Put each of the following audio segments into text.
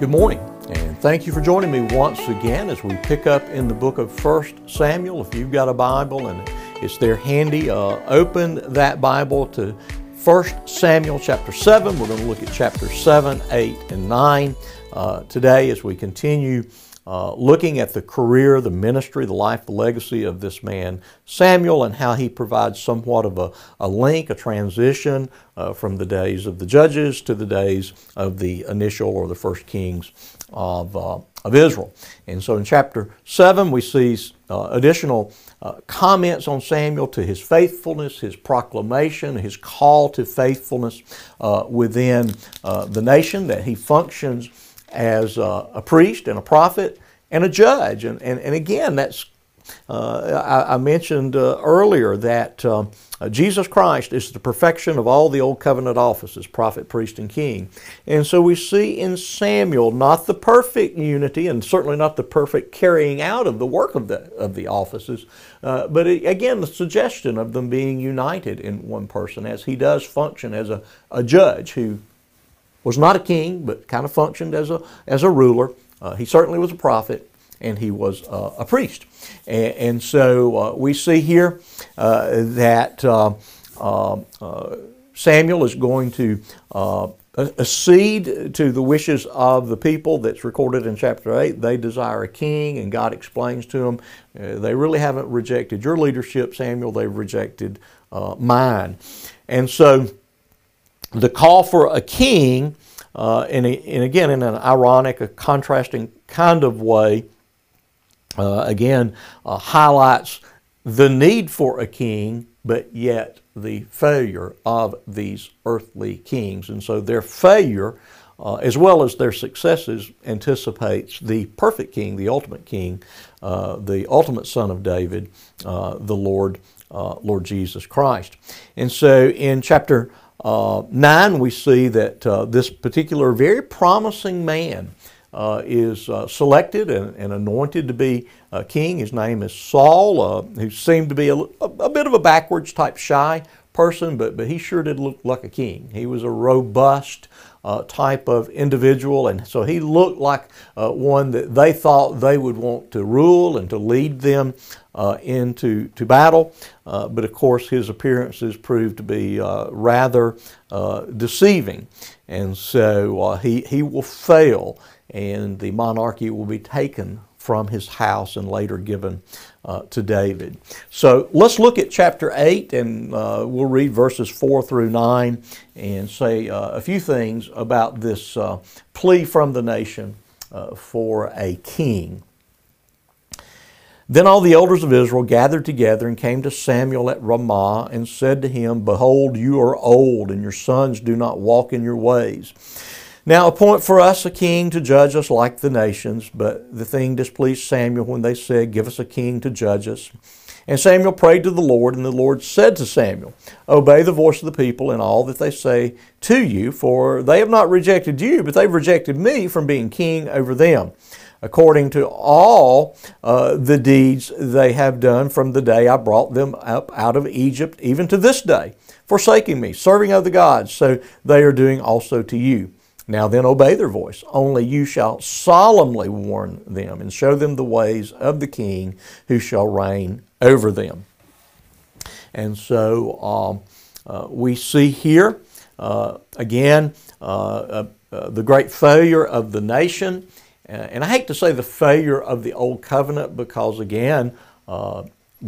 Good morning, and thank you for joining me once again as we pick up in the book of 1 Samuel. If you've got a Bible and it's there handy, uh, open that Bible to 1 Samuel chapter 7. We're going to look at chapter 7, 8, and 9 uh, today as we continue uh, looking at the career, the ministry, the life, the legacy of this man, Samuel, and how he provides somewhat of a, a link, a transition uh, from the days of the judges to the days of the initial or the first kings of, uh, of Israel. And so in chapter 7, we see uh, additional uh, comments on Samuel to his faithfulness, his proclamation, his call to faithfulness within the nation, that he functions as a priest and a prophet and a judge. And, and, and again, that's, uh, I, I, mentioned uh, earlier that uh, Jesus Christ is the perfection of all the Old Covenant offices prophet, priest, and king. And so we see in Samuel not the perfect unity and certainly not the perfect carrying out of the work of the, of the offices, uh, but it, again, the suggestion of them being united in one person as he does function as a, a judge who was not a king, but kind of functioned as a, as a ruler. Uh, he certainly was a prophet, and he was uh, a priest. And, and so uh, we see here uh, that uh, uh, Samuel is going to accede to the wishes of the people that's recorded in chapter 8. They desire a king, and God explains to them, they really haven't rejected your leadership, Samuel, they've rejected mine. And so the call for a king, uh, and, and, again in an ironic, a contrasting kind of way, uh, again uh, highlights the need for a king, but yet the failure of these earthly kings. And so their failure, uh, as well as their successes, anticipates the perfect king, the ultimate king, uh, the ultimate son of David, uh, the Lord, Lord Jesus Christ. And so in chapter uh, 9, we see that uh, this particular very promising man uh, is uh, selected and, and, anointed to be a king. His name is Saul, uh, who seemed to be a, a, bit of a backwards type shy person, but, but he sure did look like a king. He was a robust uh, type of individual, and so he looked like uh, one that they thought they would want to rule and to lead them uh, into to battle. Uh, but of course, his appearances proved to be uh, rather uh, deceiving, and so he he will fail, and the monarchy will be taken from his house and later given uh, to David. So let's look at chapter 8 and uh, we'll read verses 4 through 9 and say uh, a few things about this uh, plea from the nation uh, for a king. Then all the elders of Israel gathered together and came to Samuel at Ramah and said to him, Behold, you are old, and your sons do not walk in your ways. Now appoint for us a king to judge us like the nations. But the thing displeased Samuel when they said, Give us a king to judge us. And Samuel prayed to the Lord, and the Lord said to Samuel, Obey the voice of the people in all that they say to you, for they have not rejected you, but they've rejected me from being king over them, according to all uh, the deeds they have done from the day I brought them up out of Egypt, even to this day, forsaking me, serving other gods. So they are doing also to you. Now then obey their voice. Only you shall solemnly warn them and show them the ways of the king who shall reign over them. And so um, uh, we see here uh, again uh, uh, uh the great failure of the nation. Uh, and I hate to say the failure of the old covenant because, again,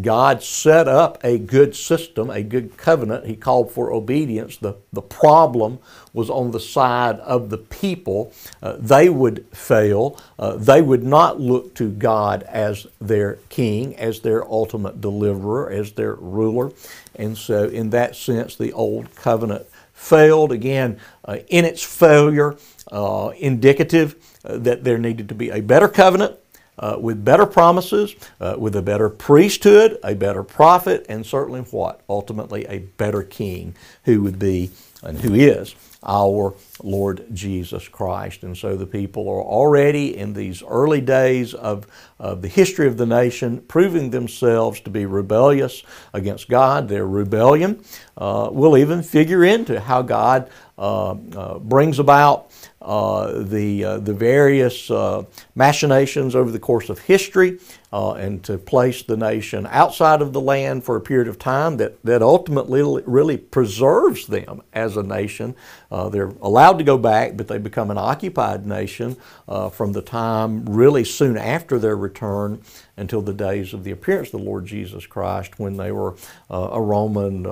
God set up a good system, a good covenant. He called for obedience. The, the problem was on the side of the people. Uh, they would fail. Uh, they would not look to God as their king, as their ultimate deliverer, as their ruler. And so, in that sense, the old covenant failed. Again, uh, in its failure, uh, indicative uh, that there needed to be a better covenant uh, with better promises, uh, with a better priesthood, a better prophet, and certainly what? Ultimately, a better king who would be and who is our Lord Jesus Christ. And so the people are already in these early days of, of the history of the nation proving themselves to be rebellious against God. Their rebellion uh, will even figure into how God brings about uh, the, uh, the various uh, machinations over the course of history uh, and to place the nation outside of the land for a period of time that, that ultimately really preserves them as a nation. Uh, they're allowed to go back, but they become an occupied nation uh, from the time really soon after their return until the days of the appearance of the Lord Jesus Christ when they were a Roman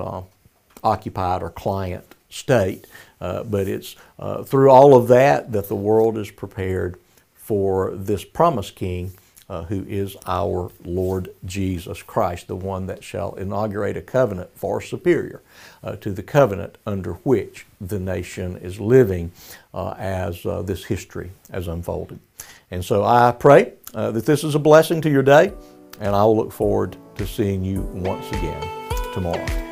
occupied or client state. Uh, but it's uh, through all of that that the world is prepared for this promised king uh, who is our Lord Jesus Christ, the one that shall inaugurate a covenant far superior uh, to the covenant under which the nation is living uh, as uh, this history has unfolded. And so I pray that this is a blessing to your day, and I will look forward to seeing you once again tomorrow.